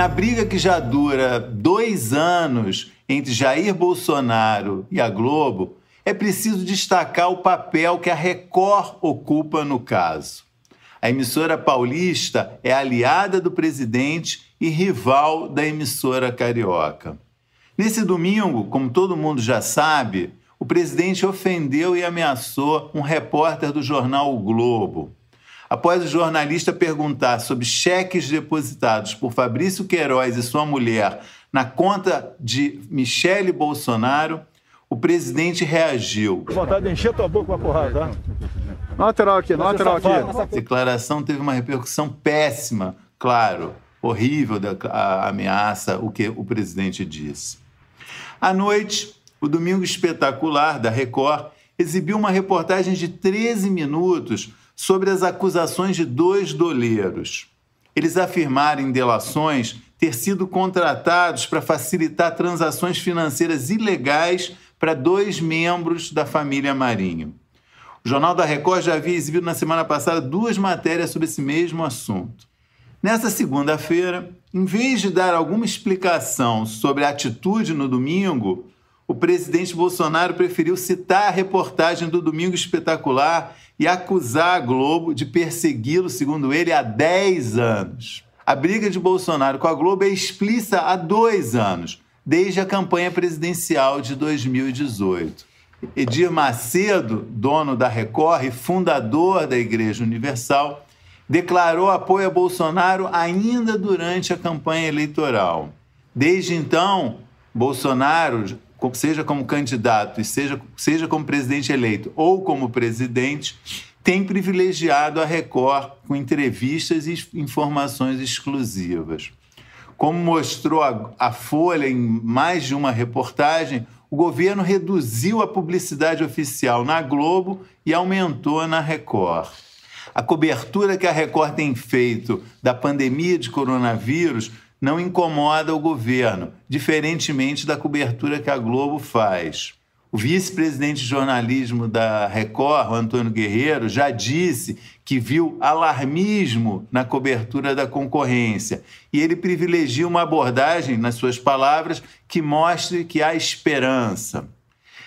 Na briga que já dura dois anos entre Jair Bolsonaro e a Globo, é preciso destacar o papel que a Record ocupa no caso. A emissora paulista é aliada do presidente e rival da emissora carioca. Nesse domingo, como todo mundo já sabe, o presidente ofendeu e ameaçou um repórter do jornal O Globo. Após o jornalista perguntar sobre cheques depositados por Fabrício Queiroz e sua mulher na conta de Michele Bolsonaro, o presidente reagiu. Vontade de encher tua boca com a porrada, tá? Lateral aqui, lateral aqui. A declaração teve uma repercussão péssima, claro, horrível a ameaça, o que o presidente disse. À noite, o Domingo Espetacular da Record exibiu uma reportagem de 13 minutos sobre as acusações de dois doleiros. Eles afirmaram em delações ter sido contratados para facilitar transações financeiras ilegais para dois membros da família Marinho. O Jornal da Record já havia exibido na semana passada duas matérias sobre esse mesmo assunto. Nessa segunda-feira, em vez de dar alguma explicação sobre a atitude no domingo, o presidente Bolsonaro preferiu citar a reportagem do Domingo Espetacular e acusar a Globo de persegui-lo, segundo ele, há 10 anos. A briga de Bolsonaro com a Globo é explícita há dois anos, desde a campanha presidencial de 2018. Edir Macedo, dono da Record e fundador da Igreja Universal, declarou apoio a Bolsonaro ainda durante a campanha eleitoral. Desde então, Bolsonaro seja como candidato e seja, seja como presidente eleito ou como presidente, tem privilegiado a Record com entrevistas e informações exclusivas. Como mostrou a, a Folha em mais de uma reportagem, o governo reduziu a publicidade oficial na Globo e aumentou na Record. A cobertura que a Record tem feito da pandemia de coronavírus não incomoda o governo, diferentemente da cobertura que a Globo faz. O vice-presidente de jornalismo da Record, Antônio Guerreiro, já disse que viu alarmismo na cobertura da concorrência e ele privilegia uma abordagem, nas suas palavras, que mostre que há esperança.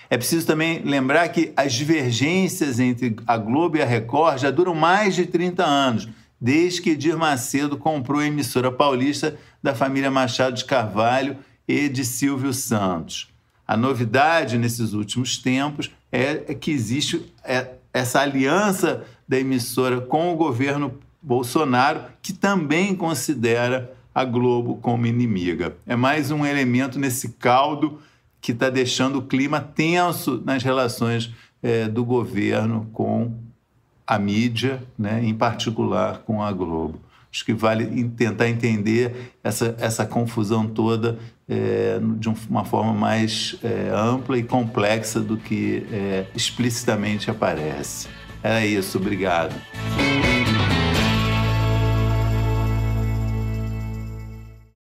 É preciso também lembrar que as divergências entre a Globo e a Record já duram mais de 30 anos desde que Edir Macedo comprou a emissora paulista da família Machado de Carvalho e de Silvio Santos. A novidade nesses últimos tempos é, é que existe é, essa aliança da emissora com o governo Bolsonaro, que também considera a Globo como inimiga. É mais um elemento nesse caldo que está deixando o clima tenso nas relações é, do governo com a mídia, né, em particular com a Globo. Acho que vale tentar entender essa, essa confusão toda é, de uma forma mais é, ampla e complexa do que é, explicitamente aparece. Era isso, obrigado.